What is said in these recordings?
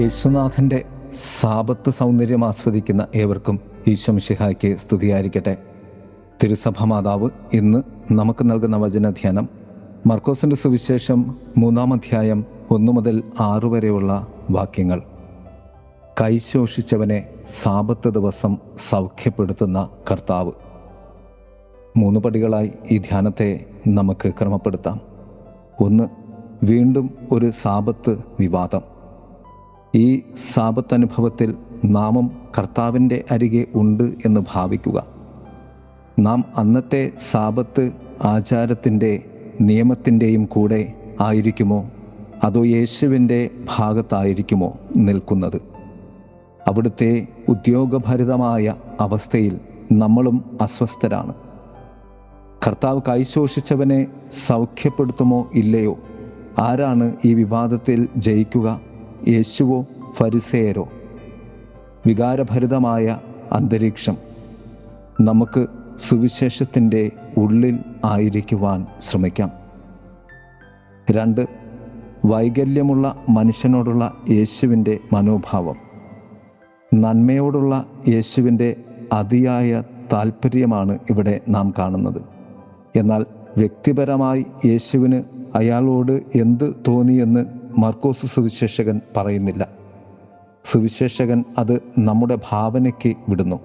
യേശുനാഥന്റെ സാപത്ത് സൗന്ദര്യം ആസ്വദിക്കുന്ന ഏവർക്കും ഈശ്വമിഷിഹായ്ക്ക് സ്തുതിയായിരിക്കട്ടെ. തിരുസഭ മാതാവ് ഇന്ന് നമുക്ക് നൽകുന്ന വചനധ്യാനം മർക്കോസിന്റെ സുവിശേഷം മൂന്നാം അധ്യായം ഒന്നു മുതൽ ആറു വരെയുള്ള വാക്യങ്ങൾ. കൈശോഷിച്ചവനെ സാപത്ത് ദിവസം സൗഖ്യപ്പെടുത്തുന്ന കർത്താവ്. മൂന്ന് പടികളായി ഈ ധ്യാനത്തെ നമുക്ക് ക്രമപ്പെടുത്താം. ഒന്ന് വീണ്ടും ഒരു സാപത്ത് വിവാദം. ഈ സാപത്തനുഭവത്തിൽ നാമം കർത്താവിന്റെ അരികെ ഉണ്ട് എന്ന് ഭാവിക്കുക. നാം അന്നത്തെ സാപത്ത് ആചാരത്തിന്റെ നിയമത്തിന്റെയും കൂടെ ആയിരിക്കുമോ? അതോ യേശുവിന്റെ ഭാഗത്തായിരിക്കുമോ നിൽക്കുന്നത്? അവിടുത്തെ ഉദ്യോഗഭരിതമായ അവസ്ഥയിൽ നമ്മളും അസ്വസ്ഥരാണ്. കർത്താവ് കൈശോഷിച്ചവനെ സൗഖ്യപ്പെടുത്തുമോ ഇല്ലയോ? ആരാണ് ഈ വിവാദത്തിൽ ജയിക്കുക? യേശുവോ ഫരിസേരോ വികാരഭരിതമായ അന്തരീക്ഷം നമുക്ക് സുവിശേഷത്തിന്റെ ഉള്ളിൽ ആയിരിക്കുവാൻ ശ്രമിക്കാം. രണ്ട് വൈകല്യമുള്ള മനുഷ്യനോടുള്ള യേശുവിന്റെ മനോഭാവം. നന്മയോടുള്ള യേശുവിന്റെ അതിയായ താല്പര്യമാണ് ഇവിടെ നാം കാണുന്നത്. എന്നാൽ വ്യക്തിപരമായി യേശുവിന് അയാളോട് എന്ത് തോന്നിയെന്ന് മർക്കോസ് സുവിശേഷകൻ പറയുന്നില്ല. സുവിശേഷകൻ അത് നമ്മുടെ ഭാവനയ്ക്ക് വിടുന്നു.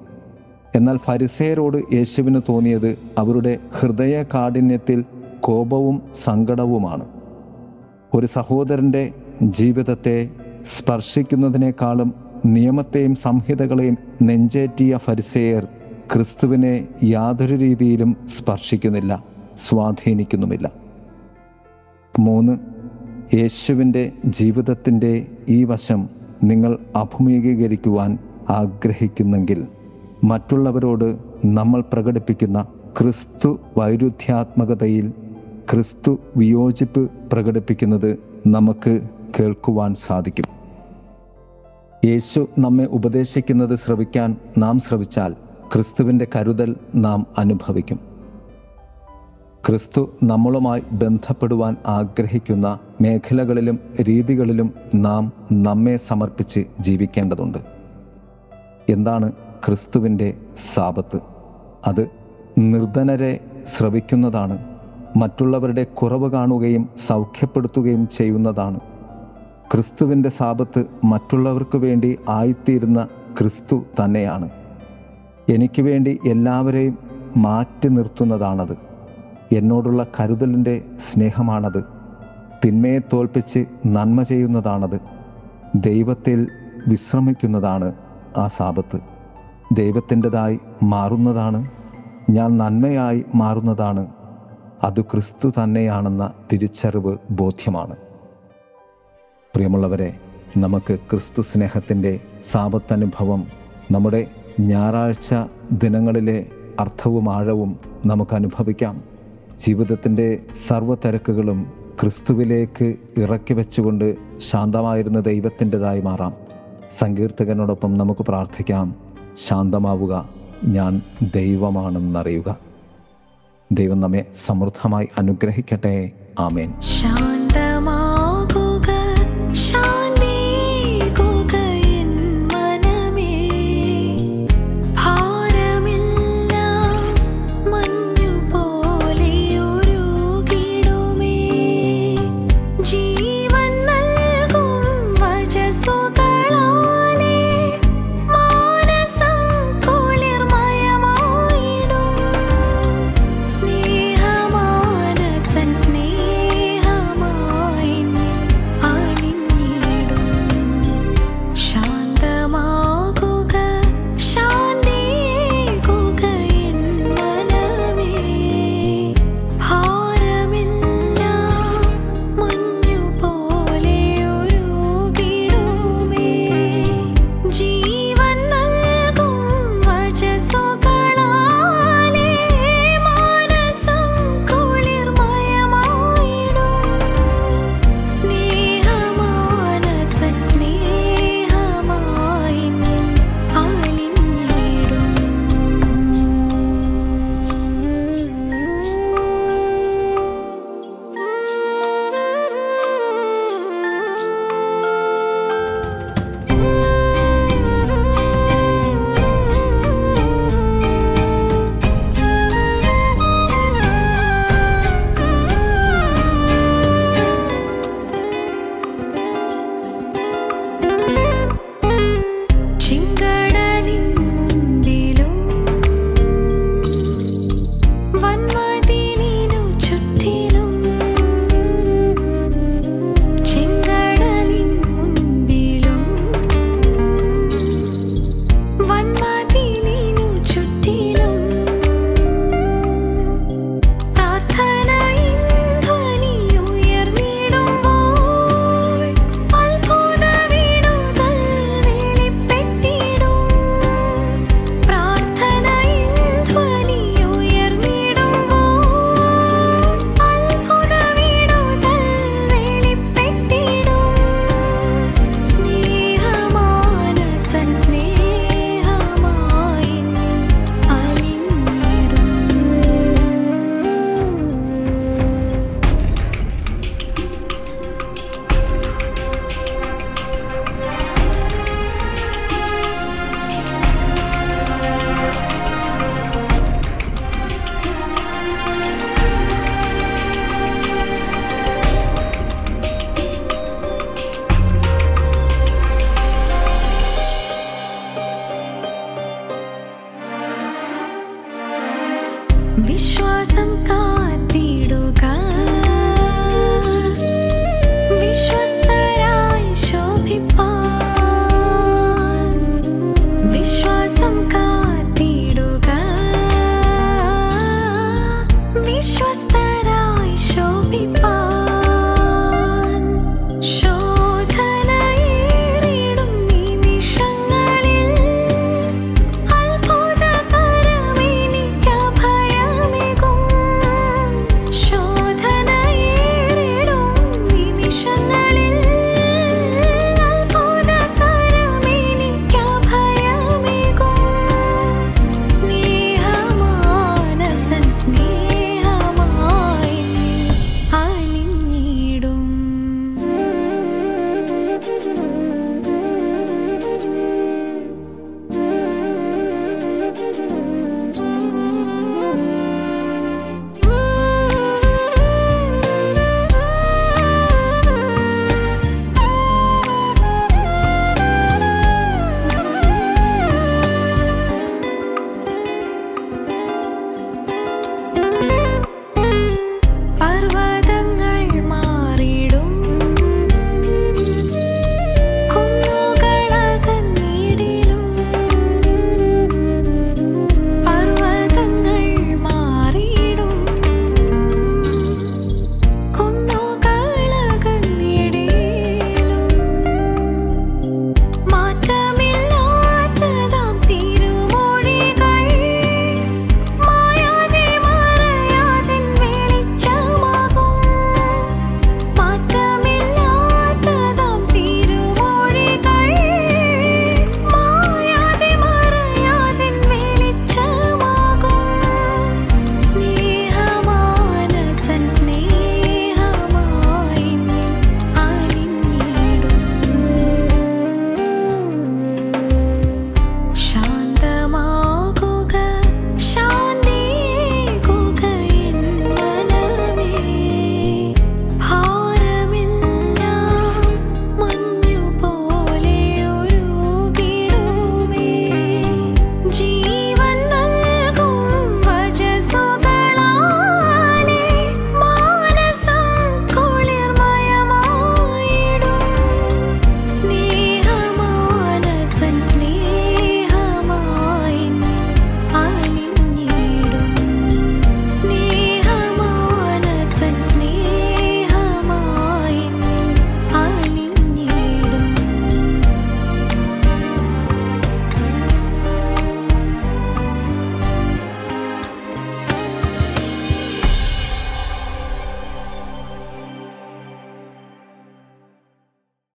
എന്നാൽ ഫരിസേയരോട് യേശുവിന് തോന്നിയത് അവരുടെ ഹൃദയ കാഠിന്യത്തിൽ കോപവും സങ്കടവുമാണ്. ഒരു സഹോദരന്റെ ജീവിതത്തെ സ്പർശിക്കുന്നതിനേക്കാളും നിയമത്തെയും സംഹിതകളെയും നെഞ്ചേറ്റിയ ഫരിസേയർ ക്രിസ്തുവിനെ യാതൊരു രീതിയിലും സ്പർശിക്കുന്നില്ല സ്വാധീനിക്കുന്നുമില്ല. മൂന്ന് യേശുവിന്റെ ജീവിതത്തിന്റെ ഈ വശം നിങ്ങൾ അഭിമുഖീകരിക്കുവാൻ ആഗ്രഹിക്കുന്നെങ്കിൽ മറ്റുള്ളവരോട് നമ്മൾ പ്രകടിപ്പിക്കുന്ന ക്രിസ്തു വൈരുദ്ധ്യാത്മകതയിൽ ക്രിസ്തു വിയോജിപ്പ് പ്രകടിപ്പിക്കുന്നത് നമുക്ക് കേൾക്കുവാൻ സാധിക്കും. യേശു നമ്മെ ഉപദേശിക്കുന്നത് ശ്രവിക്കാൻ നാം ശ്രവിച്ചാൽ ക്രിസ്തുവിന്റെ കരുതൽ നാം അനുഭവിക്കും. ക്രിസ്തു നമ്മളുമായി ബന്ധപ്പെടുവാൻ ആഗ്രഹിക്കുന്ന മേഖലകളിലും രീതികളിലും നാം നമ്മെ സമർപ്പിച്ച് ജീവിക്കേണ്ടതുണ്ട്. എന്താണ് ക്രിസ്തുവിന്റെ സാപത്ത്? അത് നിർധനരെ ശ്രവിക്കുന്നതാണ് മറ്റുള്ളവരുടെ കുറവ് കാണുകയും സൗഖ്യപ്പെടുത്തുകയും ചെയ്യുന്നതാണ്. ക്രിസ്തുവിന്റെ സാപത്ത് മറ്റുള്ളവർക്ക് വേണ്ടി ആയിത്തീരുന്ന ക്രിസ്തു തന്നെയാണ്. എനിക്ക് വേണ്ടി എല്ലാവരെയും മാറ്റി നിർത്തുന്നതാണത്. എന്നോടുള്ള കരുതലിന്റെ സ്നേഹമാണത്. തിന്മയെ തോൽപ്പിച്ച് നന്മ ചെയ്യുന്നതാണത്. ദൈവത്തിൽ വിശ്രമിക്കുന്നതാണ് ആ സാപത്ത്. ദൈവത്തിന്റെതായി മാറുന്നതാണ് ഞാൻ നന്മയായി മാറുന്നതാണ്. അത് ക്രിസ്തു തന്നെയാണെന്ന തിരിച്ചറിവ് ബോധ്യമാണ്. പ്രിയമുള്ളവരെ നമുക്ക് ക്രിസ്തു സ്നേഹത്തിന്റെ സാപത്തനുഭവം നമ്മുടെ ഞായറാഴ്ച ദിനങ്ങളിലെ അർത്ഥവും ആഴവും നമുക്ക് അനുഭവിക്കാം. ജീവിതത്തിന്റെ സർവ തിരക്കുകളും ക്രിസ്തുവിലേക്ക് ഇറക്കി വെച്ചുകൊണ്ട് ശാന്തമായിരുന്ന ദൈവത്തിന്റെതായി മാറാം. സങ്കീർത്തകനോടൊപ്പം നമുക്ക് പ്രാർത്ഥിക്കാം. ശാന്തമാവുക. ഞാൻ ദൈവമാണെന്നറിയുക. ദൈവം നമ്മെ സമൃദ്ധമായി അനുഗ്രഹിക്കട്ടെ. ആമേൻ. ശാന്തമാകുക